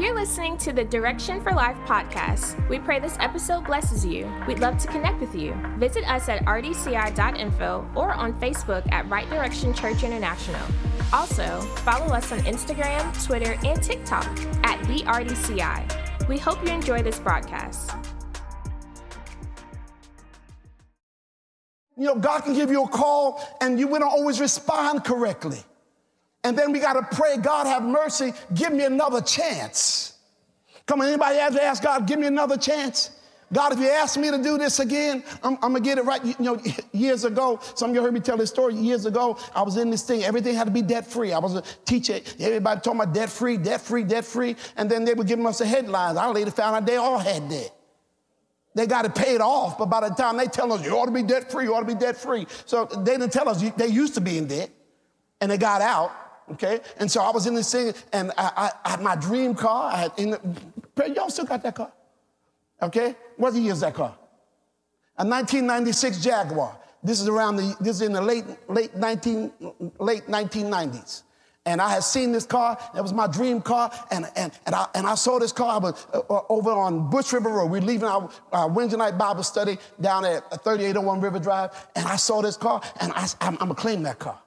You're listening to the Direction for Life podcast. We pray this episode blesses you. We'd love to connect with you. Visit us at rdci.info or on Facebook at Right Direction Church International. Also, follow us on Instagram, Twitter, and TikTok at the RDCI. We hope you enjoy this broadcast. You know, God can give you a call and you will not always respond correctly. And then we got to pray, God have mercy, give me another chance. Come on, anybody ever ask God, give me another chance? God, if you ask me to do this again, I'm, I'm, gonna get it right. You know, years ago, some of you heard me tell this story. Years ago, I was in this thing. Everything had to be debt free. I was a teacher. Everybody talking about debt free, debt free, debt free. And then they were giving us the headlines. I later found out they all had debt. They got it paid off, but by the time they tell us you ought to be debt free, you ought to be debt free. So they didn't tell us they used to be in debt and they got out. Okay, and so I was in this thing, and I, I, I had my dream car. I had in the, y'all still got that car? Okay, what year is that car? A 1996 Jaguar. This is around the. This is in the late late 19 late 1990s. And I had seen this car. That was my dream car. And, and, and, I, and I saw this car. I was uh, uh over on Bush River Road. We are leaving our, our Wednesday night Bible study down at 3801 River Drive. And I saw this car. And I, I'm, I'm going to claim that car.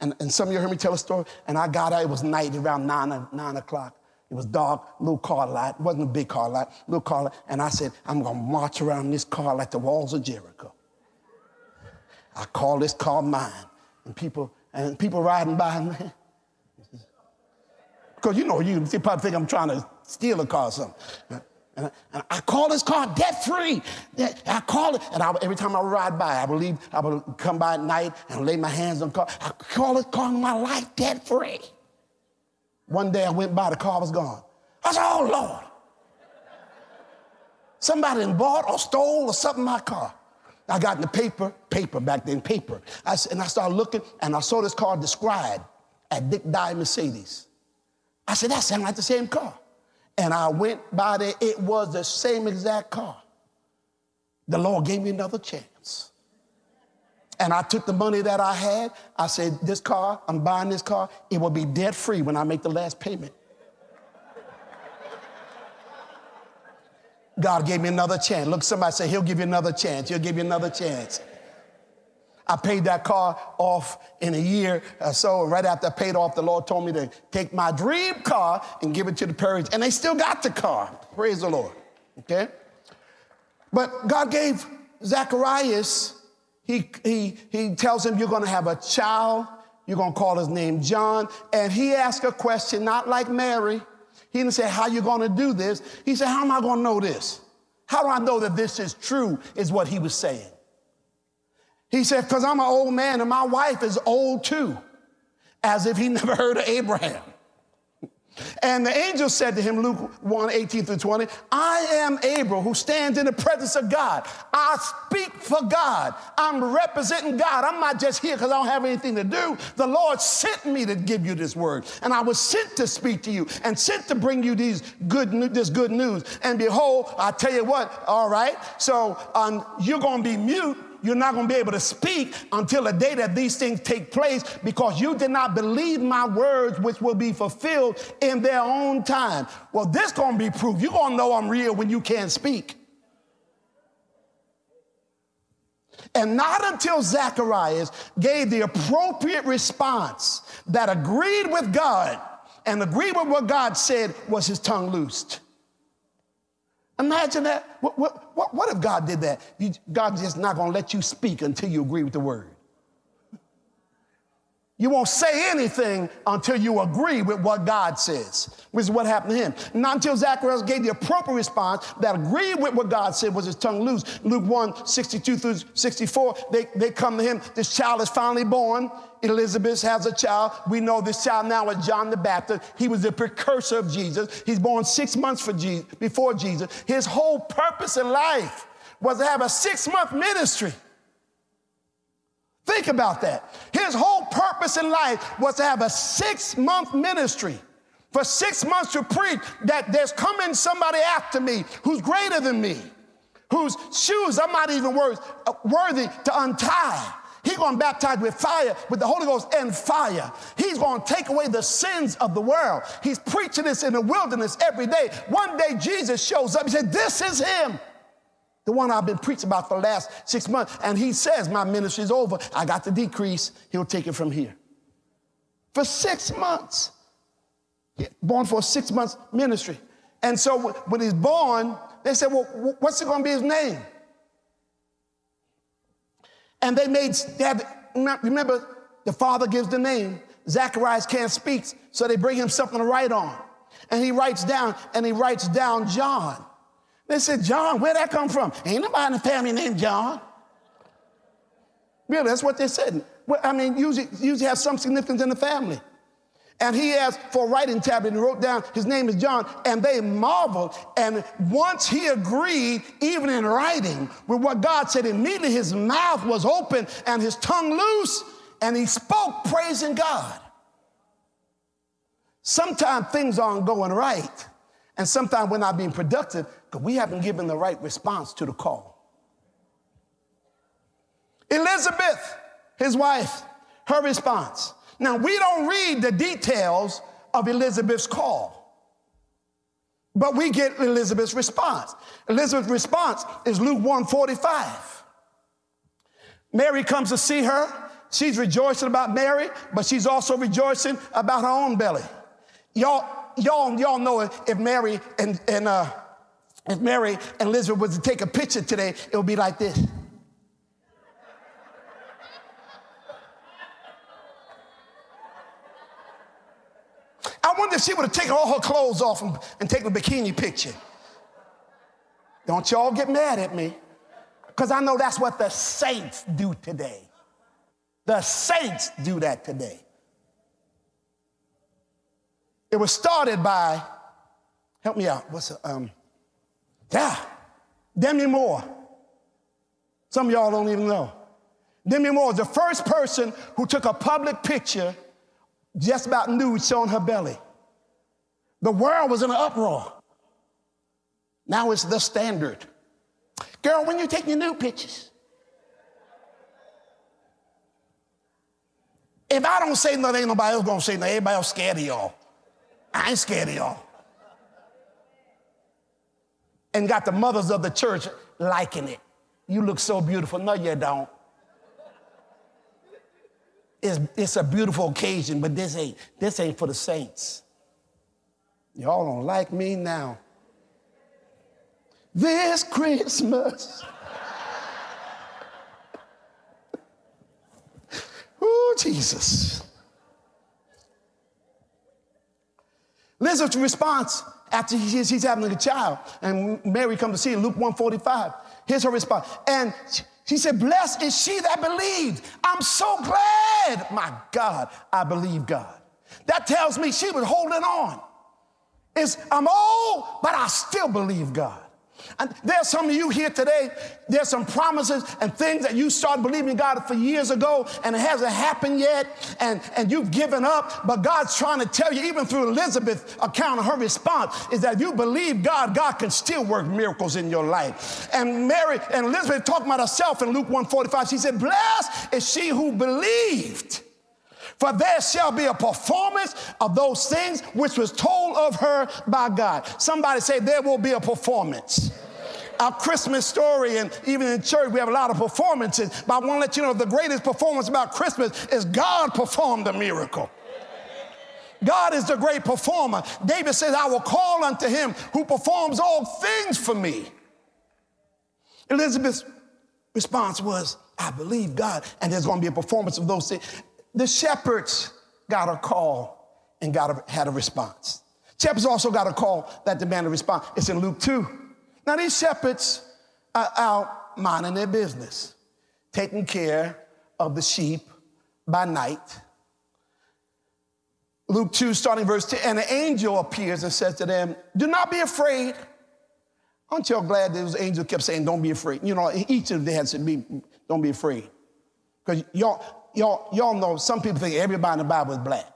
And, and some of you heard me tell a story. And I got out. It was night around 9, 9 o'clock. It was dark, little car lot. It wasn't a big car lot, little car lot. And I said, I'm going to march around this car like the walls of Jericho. I call this car mine. And people, and people riding by, me. Because you know, you probably think I'm trying to steal a car or something. And I, and I call this car debt free. I call it, and I, every time I ride by, I believe I would come by at night and lay my hands on the car. I call this car my life debt free. One day I went by, the car was gone. I said, Oh Lord. Somebody bought or stole or something my car. I got in the paper, paper back then, paper. I, and I started looking and I saw this car described at Dick Dyer Mercedes. I said, that sounds like the same car. And I went by there, it was the same exact car. The Lord gave me another chance. And I took the money that I had. I said, This car, I'm buying this car, it will be debt free when I make the last payment. God gave me another chance. Look, somebody say, He'll give you another chance. He'll give you another chance. I paid that car off in a year or so. And right after I paid off, the Lord told me to take my dream car and give it to the parents. And they still got the car. Praise the Lord. Okay? But God gave Zacharias, he, he, he tells him, You're going to have a child. You're going to call his name John. And he asked a question, not like Mary. He didn't say, How you going to do this? He said, How am I going to know this? How do I know that this is true? Is what he was saying. He said, Because I'm an old man and my wife is old too, as if he never heard of Abraham. And the angel said to him, Luke 1 18 through 20, I am Gabriel who stands in the presence of God. I speak for God. I'm representing God. I'm not just here because I don't have anything to do. The Lord sent me to give you this word. And I was sent to speak to you and sent to bring you these good, this good news. And behold, I tell you what, all right, so um, you're going to be mute you're not going to be able to speak until the day that these things take place because you did not believe my words, which will be fulfilled in their own time. Well, this going to be proof. You're going to know I'm real when you can't speak. And not until Zacharias gave the appropriate response that agreed with God and agreed with what God said was his tongue loosed. Imagine that. What, what, what, if God did that? You, God's just not going to let you speak until you agree with the word. You won't say anything until you agree with what God says, which is what happened to him. Not until Zacharias gave the appropriate response that agreed with what God said was his tongue loose. Luke 1 62 through 64, they, they come to him. This child is finally born. Elizabeth has a child. We know this child now is John the Baptist. He was the precursor of Jesus. He's born six months for Jesus, before Jesus. His whole purpose in life was to have a six month ministry. Think about that. His whole purpose in life was to have a six month ministry. For six months to preach that there's coming somebody after me who's greater than me, whose shoes I'm not even worth, uh, worthy to untie. He's going to baptize with fire, with the Holy Ghost and fire. He's going to take away the sins of the world. He's preaching this in the wilderness every day. One day Jesus shows up. He said, This is him. The one I've been preaching about for the last six months. And he says, My ministry's over. I got to decrease. He'll take it from here. For six months. Born for a six months ministry. And so when he's born, they said, Well, what's it going to be his name? And they made, they remember, the father gives the name. Zacharias can't speak, so they bring him something to write on. And he writes down, and he writes down John. They said, John, where'd that come from? Ain't nobody in the family named John. Really, that's what they said. Well, I mean, usually, usually have some significance in the family. And he asked for a writing tablet and wrote down, his name is John, and they marveled. And once he agreed, even in writing, with what God said, immediately his mouth was open and his tongue loose, and he spoke praising God. Sometimes things aren't going right, and sometimes we're not being productive because we haven't given the right response to the call. Elizabeth, his wife, her response. Now, we don't read the details of Elizabeth's call, but we get Elizabeth's response. Elizabeth's response is Luke 145. Mary comes to see her. She's rejoicing about Mary, but she's also rejoicing about her own belly. Y'all, y'all, y'all know if Mary and, and uh, if Mary and Elizabeth was to take a picture today, it would be like this. I wonder if she would have taken all her clothes off and, and taken a bikini picture. Don't y'all get mad at me, because I know that's what the saints do today. The saints do that today. It was started by, help me out, what's it, um, yeah, Demi Moore. Some of y'all don't even know. Demi Moore is the first person who took a public picture just about nude showing her belly. The world was in an uproar. Now it's the standard. Girl, when you take your new pictures, if I don't say nothing, ain't nobody else gonna say nothing. Everybody else scared of y'all. I ain't scared of y'all. And got the mothers of the church liking it. You look so beautiful. No, you don't. It's, it's a beautiful occasion, but this ain't, this ain't for the saints. Y'all don't like me now. This Christmas. oh, Jesus. Elizabeth's response after he's, he's having a child, and Mary comes to see him, Luke 145. Here's her response. And she said, Blessed is she that believed. I'm so glad. My God, I believe God. That tells me she was holding on. It's, I'm old, but I still believe God. And there's some of you here today, there's some promises and things that you started believing God for years ago and it hasn't happened yet and, and you've given up. But God's trying to tell you, even through Elizabeth's account of her response, is that if you believe God, God can still work miracles in your life. And Mary and Elizabeth talking about herself in Luke 145, she said, Blessed is she who believed. For there shall be a performance of those things which was told of her by God. Somebody say, There will be a performance our Christmas story, and even in church, we have a lot of performances. But I want to let you know the greatest performance about Christmas is God performed a miracle. God is the great performer. David says, I will call unto him who performs all things for me. Elizabeth's response was, I believe God, and there's going to be a performance of those things. The shepherds got a call and got a, had a response. Shepherds also got a call that demanded a response. It's in Luke 2. Now, these shepherds are out minding their business, taking care of the sheep by night. Luke 2, starting verse 10, and an angel appears and says to them, Do not be afraid. Aren't y'all glad those angels kept saying, Don't be afraid? You know, each of them had said, Don't be afraid. Because y'all, y'all, y'all know some people think everybody in the Bible is black.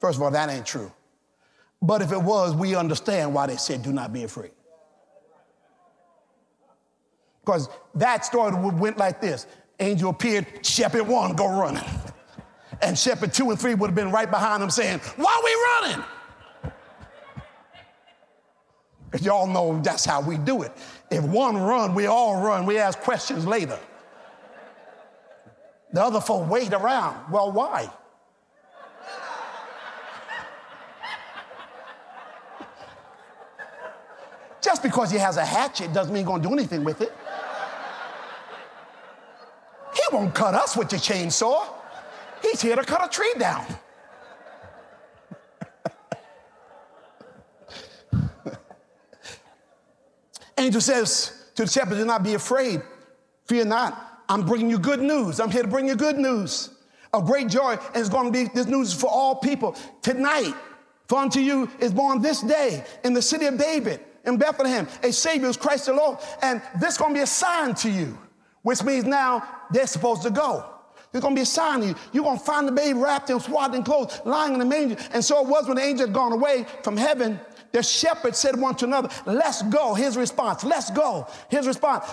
First of all, that ain't true. But if it was, we understand why they said, do not be afraid. Because that story went like this angel appeared, shepherd one, go running. And shepherd two and three would have been right behind him saying, Why we running? Y'all know that's how we do it. If one run, we all run. We ask questions later. The other folk wait around. Well, why? Just because he has a hatchet doesn't mean he's gonna do anything with it. He won't cut us with the chainsaw. He's here to cut a tree down. Angel says to the shepherd, Do not be afraid. Fear not. I'm bringing you good news. I'm here to bring you good news of great joy. And it's going to be this news for all people. Tonight, for unto you is born this day in the city of David, in Bethlehem, a Savior is Christ the Lord. And this is going to be a sign to you, which means now they're supposed to go. There's going to be a sign to you. You're going to find the baby wrapped in swaddling clothes, lying in the manger. And so it was when the angel had gone away from heaven the shepherds said one to another, Let's go. His response, Let's go. His response,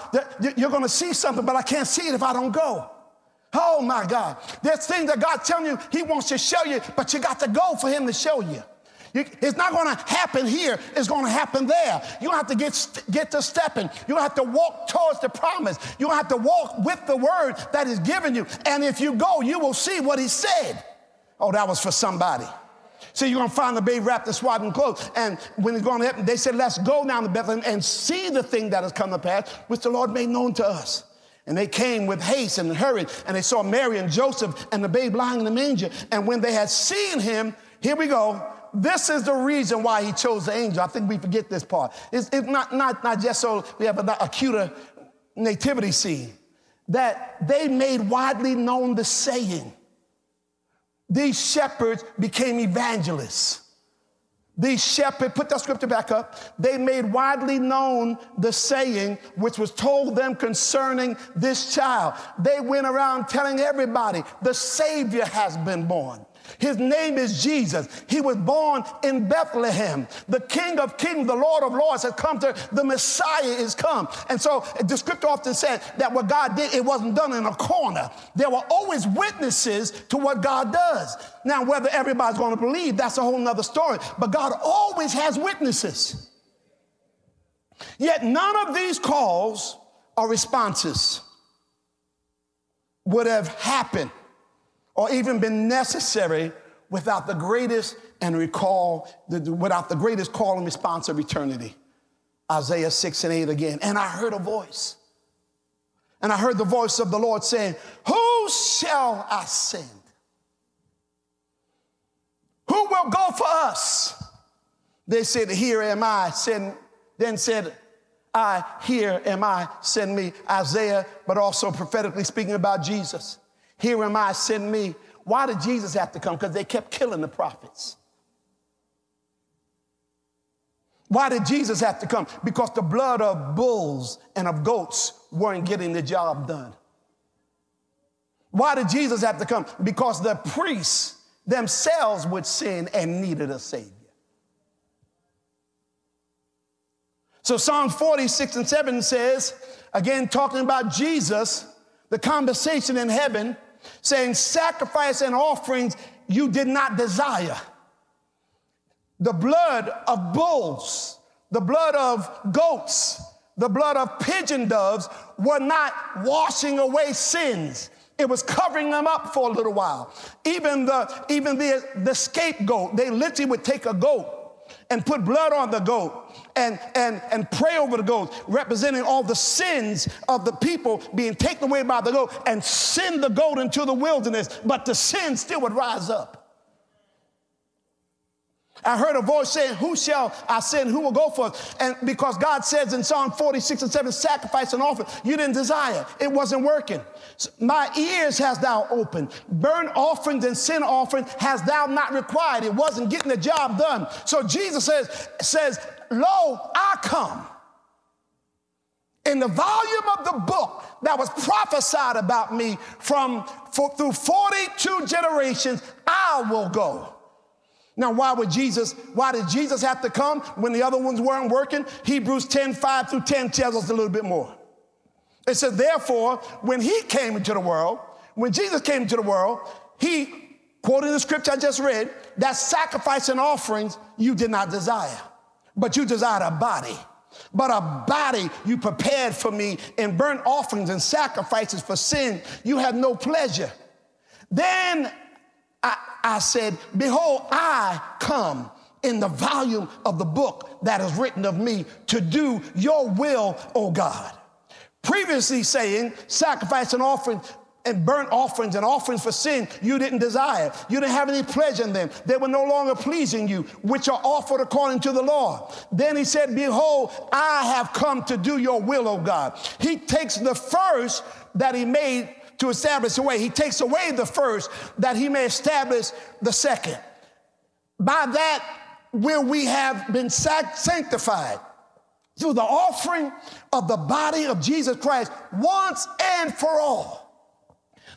You're going to see something, but I can't see it if I don't go. Oh my God. There's things that God's telling you He wants to show you, but you got to go for Him to show you. You, it's not going to happen here. It's going to happen there. You have to get, get to stepping. You have to walk towards the promise. You have to walk with the word that is given you. And if you go, you will see what he said. Oh, that was for somebody. So you're going to find the baby wrapped in swaddling clothes. And when it's going to happen, they said, let's go down to Bethlehem and see the thing that has come to pass, which the Lord made known to us. And they came with haste and hurried, and they saw Mary and Joseph and the babe lying in the manger. And when they had seen him, here we go. This is the reason why he chose the angel. I think we forget this part. It's, it's not, not, not just so we have a, a cuter uh, nativity scene, that they made widely known the saying these shepherds became evangelists. These shepherds, put that scripture back up, they made widely known the saying which was told them concerning this child. They went around telling everybody, the Savior has been born. His name is Jesus. He was born in Bethlehem. The King of Kings, the Lord of Lords has come to, the Messiah is come. And so the scripture often said that what God did, it wasn't done in a corner. There were always witnesses to what God does. Now, whether everybody's going to believe, that's a whole nother story. But God always has witnesses. Yet none of these calls or responses would have happened or even been necessary without the greatest and recall, without the greatest call and response of eternity. Isaiah 6 and 8 again. And I heard a voice. And I heard the voice of the Lord saying, Who shall I send? Who will go for us? They said, Here am I. Send, then said, I, here am I, send me. Isaiah, but also prophetically speaking about Jesus. Here am I, send me. Why did Jesus have to come? Because they kept killing the prophets. Why did Jesus have to come? Because the blood of bulls and of goats weren't getting the job done. Why did Jesus have to come? Because the priests themselves would sin and needed a Savior. So Psalm 46 and 7 says, again, talking about Jesus, the conversation in heaven, saying, Sacrifice and offerings you did not desire. The blood of bulls, the blood of goats, the blood of pigeon doves were not washing away sins. It was covering them up for a little while. Even the, even the, the scapegoat, they literally would take a goat and put blood on the goat and, and, and pray over the goat, representing all the sins of the people being taken away by the goat, and send the goat into the wilderness, but the sin still would rise up. I heard a voice saying, Who shall I send? Who will go for us? And because God says in Psalm 46 and 7, sacrifice and offer, you didn't desire. It wasn't working. My ears has thou opened. Burnt offerings and sin offerings has thou not required. It wasn't getting the job done. So Jesus says, says Lo, I come. In the volume of the book that was prophesied about me from for, through 42 generations, I will go. Now, why would Jesus, why did Jesus have to come when the other ones weren't working? Hebrews 10, 5 through 10 tells us a little bit more. It says, therefore, when he came into the world, when Jesus came into the world, he, quoting the scripture I just read, that sacrifice and offerings you did not desire, but you desired a body. But a body you prepared for me in burnt offerings and sacrifices for sin, you have no pleasure. Then I, I said, Behold, I come in the volume of the book that is written of me to do your will, O God. Previously saying, sacrifice and offering and burnt offerings and offerings for sin you didn't desire. You didn't have any pleasure in them. They were no longer pleasing you, which are offered according to the law. Then he said, Behold, I have come to do your will, O God. He takes the first that he made to establish the way. He takes away the first that he may establish the second. By that, will we have been sanctified through the offering of the body of Jesus Christ once and for all.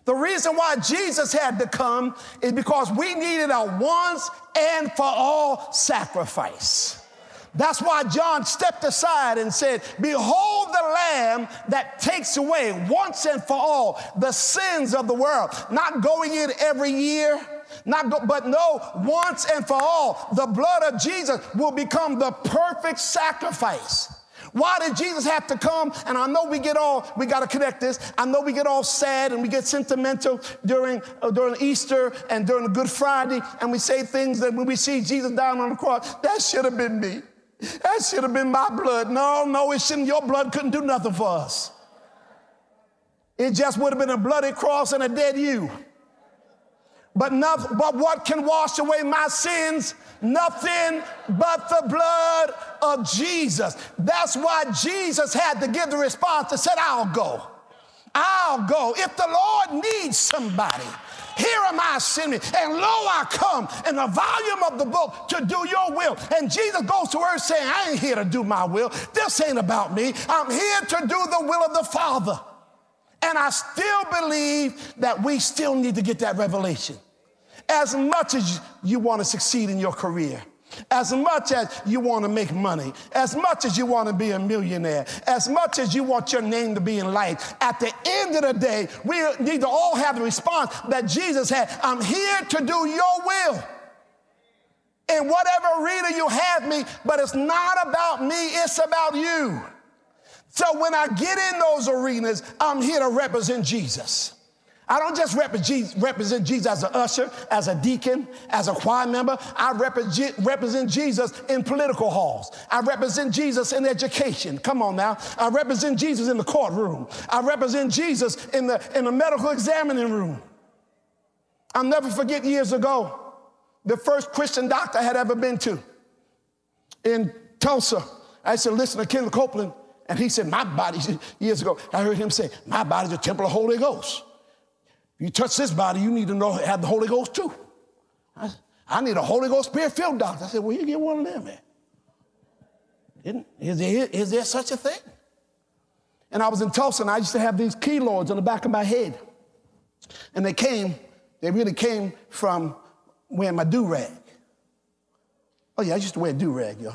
The reason why Jesus had to come is because we needed a once and for all sacrifice. That's why John stepped aside and said, Behold the Lamb that takes away once and for all the sins of the world. Not going in every year, not go, but no, once and for all, the blood of Jesus will become the perfect sacrifice. Why did Jesus have to come? And I know we get all, we got to connect this. I know we get all sad and we get sentimental during, uh, during Easter and during Good Friday, and we say things that when we see Jesus down on the cross, that should have been me. That should have been my blood. No, no, it shouldn't. Your blood couldn't do nothing for us. It just would have been a bloody cross and a dead you. But, nothing, but what can wash away my sins? Nothing but the blood of Jesus. That's why Jesus had to give the response to said, I'll go. I'll go. If the Lord needs somebody, here am I sending, and lo, I come in the volume of the book to do your will. And Jesus goes to earth saying, I ain't here to do my will. This ain't about me. I'm here to do the will of the Father. And I still believe that we still need to get that revelation. As much as you want to succeed in your career, as much as you want to make money, as much as you want to be a millionaire, as much as you want your name to be in light, at the end of the day, we need to all have the response that Jesus had I'm here to do your will. In whatever arena you have me, but it's not about me, it's about you. So when I get in those arenas, I'm here to represent Jesus. I don't just represent Jesus as an usher, as a deacon, as a choir member. I represent Jesus in political halls. I represent Jesus in education. Come on now. I represent Jesus in the courtroom. I represent Jesus in the, in the medical examining room. I'll never forget years ago, the first Christian doctor I had ever been to in Tulsa. I said, listen to Kenneth Copeland. And he said, my body, years ago, I heard him say, my body's a temple of the Holy Ghost. You touch this body, you need to know have the Holy Ghost too. I, I need a Holy Ghost spirit filled doctor. I said, well, you get one of them, man. Didn't is there, is there such a thing? And I was in Tulsa and I used to have these keloids on the back of my head. And they came, they really came from wearing my do rag. Oh, yeah, I used to wear a do rag, yo.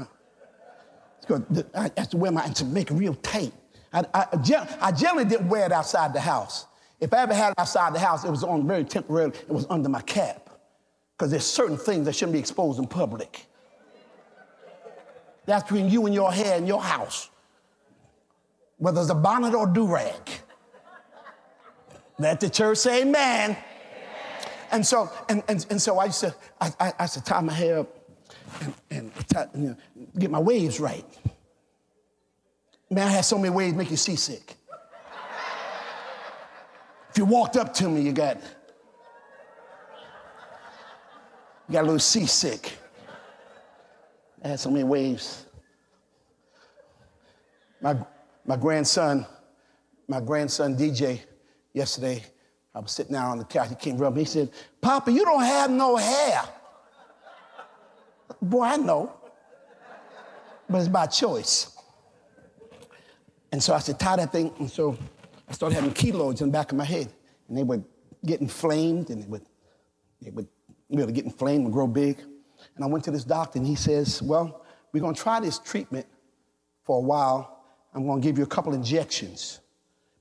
I used to wear my, to make it real tight. I, I, I generally didn't wear it outside the house. If I ever had it outside the house, it was on very temporarily, it was under my cap. Because there's certain things that shouldn't be exposed in public. That's between you and your hair and your house. Whether it's a bonnet or do rag. Let the church say amen. amen. And so, and, and, and so I used to, I, I, I used to tie my hair up and, and, tie, you know, get my waves right. Man, I had so many waves make you seasick. If you walked up to me, you got you got a little seasick. I had so many waves. My, my grandson, my grandson DJ, yesterday, I was sitting down on the couch. He came me. He said, Papa, you don't have no hair. Boy, I know. But it's by choice. And so I said, tie that thing. And so I started having keloids in the back of my head, and they would get inflamed, and they would, they would really get inflamed and grow big. And I went to this doctor, and he says, Well, we're going to try this treatment for a while. I'm going to give you a couple injections,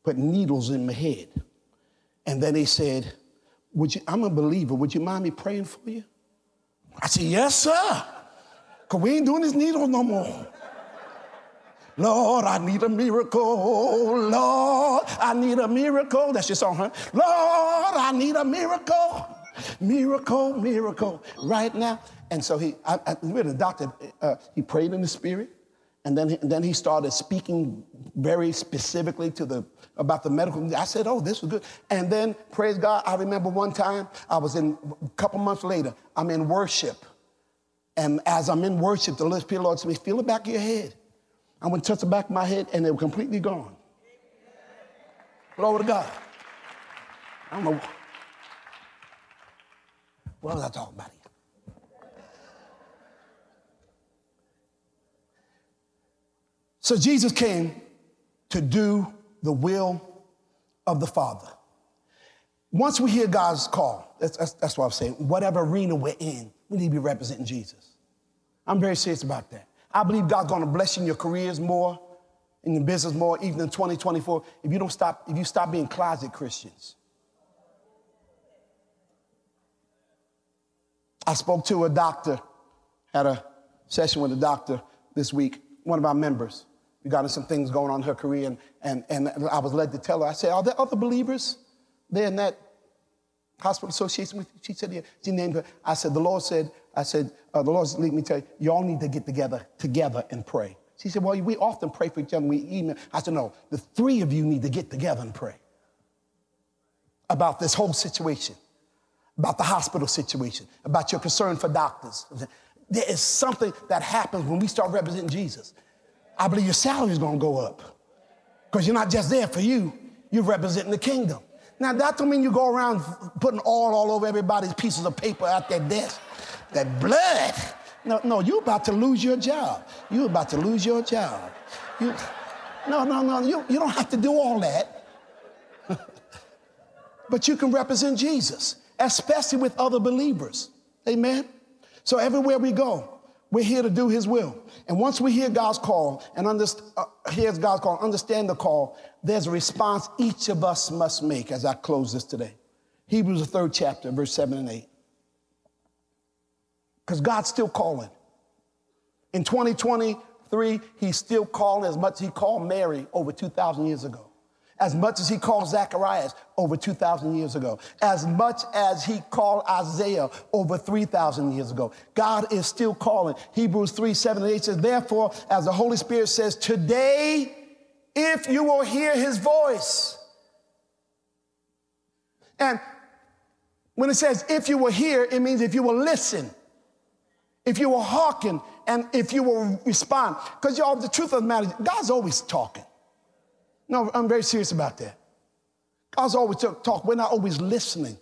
put needles in my head. And then he said, Would you, I'm a believer. Would you mind me praying for you? I said, Yes, sir. Because we ain't doing this needle no more. Lord, I need a miracle. Lord, I need a miracle. That's your song, huh? Lord, I need a miracle. Miracle, miracle, right now. And so he, I, I, the doctor, uh, he prayed in the spirit, and then, and then he started speaking very specifically to the about the medical. I said, "Oh, this was good." And then, praise God, I remember one time I was in a couple months later. I'm in worship, and as I'm in worship, the Lord said, to me, "Feel the back of your head." I went to touch the back of my head, and they were completely gone. Glory to God. I don't know. What was I talking about here? So Jesus came to do the will of the Father. Once we hear God's call, that's, that's, that's what I'm saying, whatever arena we're in, we need to be representing Jesus. I'm very serious about that. I believe God's gonna bless you in your careers more, in your business more, even in 2024, if you don't stop, if you stop being closet Christians. I spoke to a doctor, had a session with a doctor this week, one of our members. We got into some things going on in her career, and, and, and I was led to tell her, I said, Are there other believers there in that hospital association with you? She said, Yeah. She named her. I said, The Lord said, I said, uh, The Lord's leading me to tell you, y'all need to get together, together and pray. She said, Well, we often pray for each other. We email. I said, No, the three of you need to get together and pray about this whole situation about the hospital situation, about your concern for doctors. There is something that happens when we start representing Jesus. I believe your salary is going to go up because you're not just there for you, you're representing the kingdom. Now, that don't mean you go around putting oil all over everybody's pieces of paper at their desk. That blood. No, no, you're about to lose your job. You're about to lose your job. You, no, no, no, you, you don't have to do all that. but you can represent Jesus especially with other believers. Amen. So everywhere we go, we're here to do His will. And once we hear God's call and understand, uh, God's call, understand the call, there's a response each of us must make as I close this today. Hebrews, the third chapter, verse 7 and 8. Because God's still calling. In 2023, He's still calling as much as He called Mary over 2,000 years ago as much as he called Zacharias over 2,000 years ago, as much as he called Isaiah over 3,000 years ago. God is still calling. Hebrews 3 7 and 8 says, Therefore, as the Holy Spirit says, today, if you will hear his voice. And when it says if you will hear, it means if you will listen, if you will hearken, and if you will respond. Because y'all, the truth of the matter, God's always talking. No, I'm very serious about that. God's always talk. We're not always listening.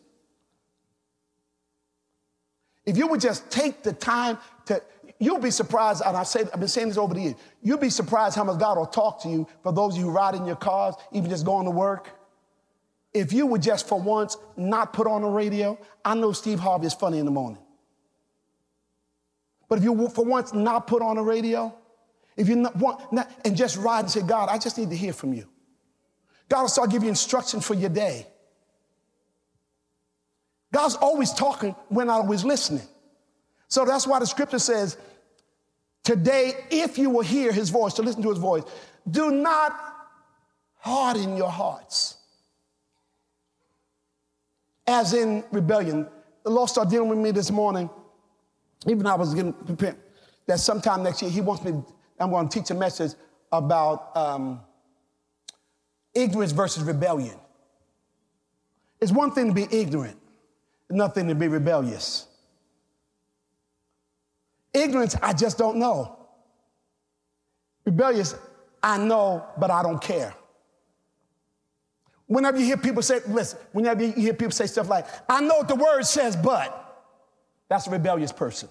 If you would just take the time to, you'll be surprised, and I've, said, I've been saying this over the years, you'll be surprised how much God will talk to you for those of you in your cars, even just going to work. If you would just for once not put on the radio, I know Steve Harvey is funny in the morning. But if you for once not put on a radio, if you not want, not, and just ride and say, God, I just need to hear from you. God will start giving you instructions for your day. God's always talking, we're not always listening. So that's why the scripture says, Today, if you will hear his voice, to listen to his voice, do not harden your hearts. As in rebellion. The Lord started dealing with me this morning, even I was getting prepared, that sometime next year, he wants me, I'm going to teach a message about um, ignorance versus rebellion. It's one thing to be ignorant, another thing to be rebellious. Ignorance, I just don't know. Rebellious, I know, but I don't care. Whenever you hear people say, listen, whenever you hear people say stuff like, I know what the word says, but that's a rebellious person.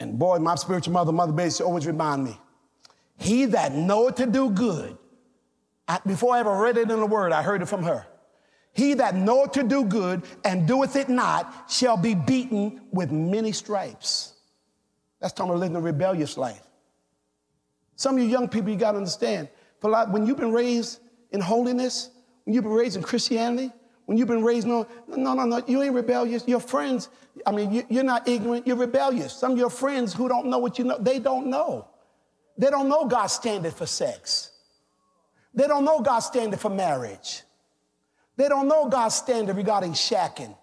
And boy, my spiritual mother, Mother Bates, always remind me he that knoweth to do good, I, before I ever read it in the word, I heard it from her. He that knoweth to do good and doeth it not shall be beaten with many stripes. That's talking about living a rebellious life. Some of you young people, you got to understand. For like, when you've been raised in holiness, when you've been raised in Christianity, when you've been raised, no, no, no, no, you ain't rebellious. Your friends, I mean, you, are not ignorant, you're rebellious. Some of your friends who don't know what you know, they don't know. They don't know God's standard for sex. They don't know God's standard for marriage. They don't know God's standard regarding shacking.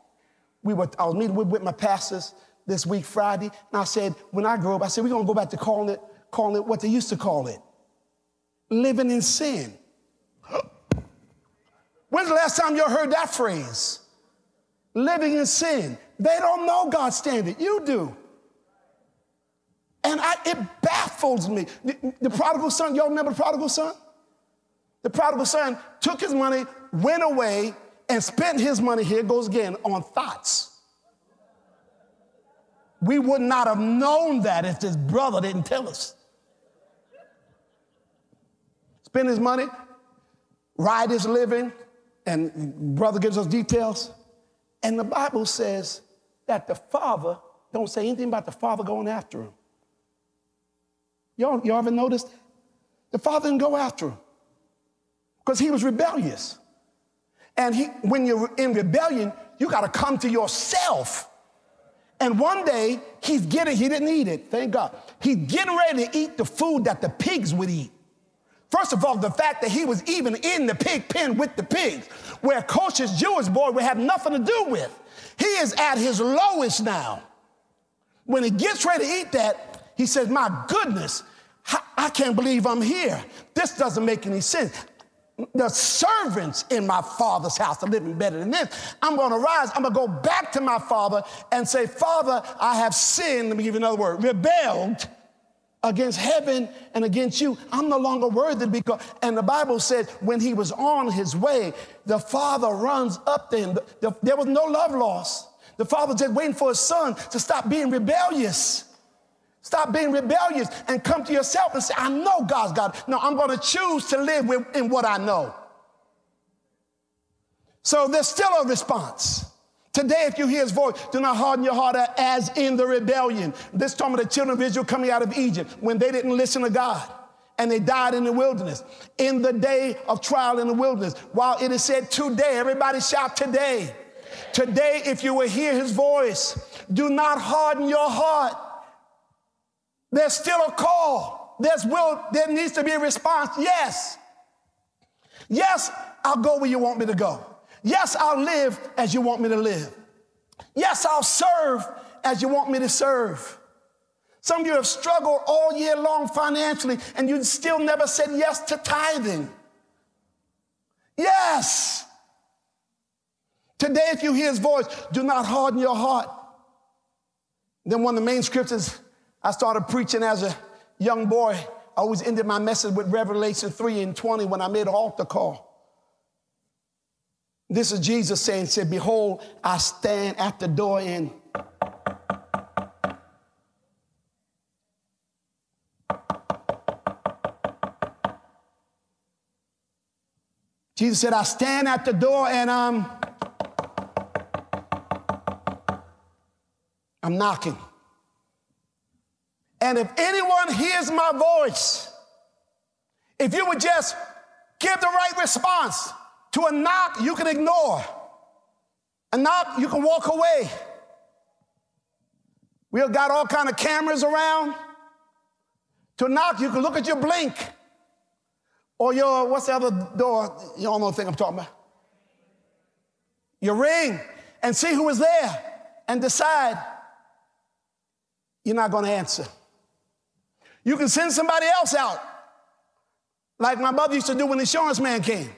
We were, I was meeting with, with my pastors this week, Friday, and I said, when I grew up, I said, we're gonna go back to calling it, calling it what they used to call it. Living in sin. When's the last time you heard that phrase? Living in sin. They don't know God's standard. You do. And I, it baffles me. The, the prodigal son, y'all remember the prodigal son? The prodigal son took his money, went away, and spent his money, here goes again, on thoughts. We would not have known that if his brother didn't tell us. Spend his money, ride his living, and brother gives us details. And the Bible says that the father, don't say anything about the father going after him. Y'all, y'all ever noticed? The father didn't go after him because he was rebellious. And he, when you're in rebellion, you got to come to yourself. And one day, he's getting, he didn't eat it, thank God. He's getting ready to eat the food that the pigs would eat. First of all, the fact that he was even in the pig pen with the pigs, where Kosher's Jewish boy would have nothing to do with. He is at his lowest now. When he gets ready to eat that, he says, My goodness, I can't believe I'm here. This doesn't make any sense the servants in my father's house are living better than this. I'm going to rise. I'm going to go back to my father and say, Father, I have sinned. Let me give you another word rebelled against heaven and against you. I'm no longer worthy because, and the Bible said when he was on his way, the father runs up to him. There was no love lost. The father just waiting for his son to stop being rebellious. Stop being rebellious and come to yourself and say, I know God's God. No, I'm going to choose to live in what I know. So there's still a response. Today, if you hear his voice, do not harden your heart as in the rebellion. This time of the children of Israel coming out of Egypt when they didn't listen to God and they died in the wilderness. In the day of trial in the wilderness, while it is said today, everybody shout today. Today, if you will hear his voice, do not harden your heart there's still a call. There's will, there needs to be a response. Yes. Yes, I'll go where you want me to go. Yes, I'll live as you want me to live. Yes, I'll serve as you want me to serve. Some of you have struggled all year long financially and you still never said yes to tithing. Yes. Today, if you hear his voice, do not harden your heart. Then one of the main scriptures I started preaching as a young boy. I always ended my message with Revelation 3 and 20 when I made an altar call. This is Jesus saying, said, Behold, I stand at the door and Jesus said, I stand at the door and I'm I'm knocking. And if anyone hears my voice, if you would just give the right response to a knock, you can ignore. A knock, you can walk away. We have got all kind of cameras around. To a knock, you can look at your blink. Or your, what's the other door? You all know the thing I'm talking about. Your ring and see who is there and decide you're not going to answer. You can send somebody else out, like my mother used to do when the insurance man came.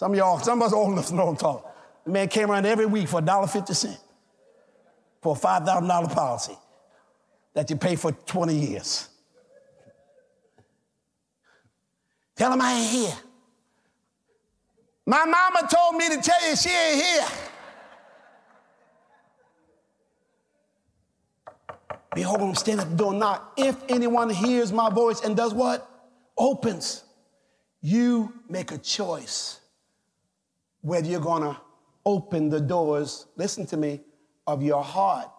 Some of y'all, some of us old enough to know what I'm talking. The man came around every week for $1.50 for a $5,000 policy that you pay for 20 years. Tell him I ain't here. My mama told me to tell you she ain't here. Behold, I'm standing at the door, knock. If anyone hears my voice and does what? Opens. You make a choice whether you're going to open the doors, listen to me, of your heart.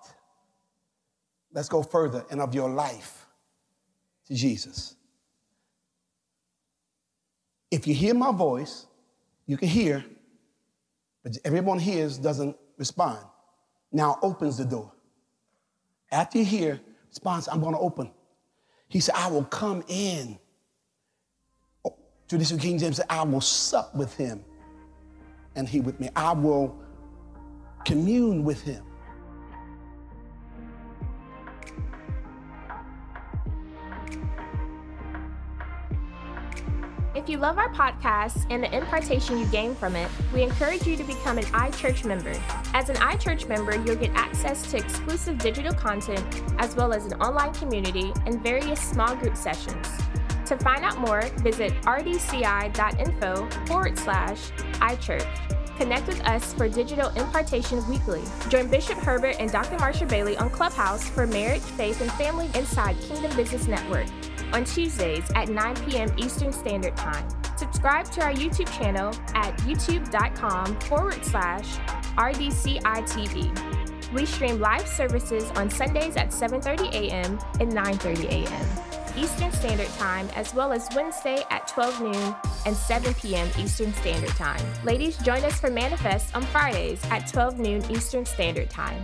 Let's go further, and of your life. to Jesus. If you hear my voice, you can hear, but everyone hears doesn't respond. Now opens the door. After you hear, response, I'm going to open. He said, I will come in. Oh, Traditional King James said, I will sup with him and he with me. I will commune with him. If you love our podcast and the impartation you gain from it, we encourage you to become an iChurch member. As an iChurch member, you'll get access to exclusive digital content, as well as an online community and various small group sessions. To find out more, visit rdci.info forward slash iChurch. Connect with us for digital impartation weekly. Join Bishop Herbert and Dr. Marsha Bailey on Clubhouse for Marriage, Faith, and Family Inside Kingdom Business Network on Tuesdays at 9 p.m. Eastern Standard Time. Subscribe to our YouTube channel at youtube.com forward slash RDCITV. We stream live services on Sundays at 7.30 a.m. and 9.30 a.m. Eastern Standard Time, as well as Wednesday at 12 noon and 7 p.m. Eastern Standard Time. Ladies, join us for Manifest on Fridays at 12 noon Eastern Standard Time.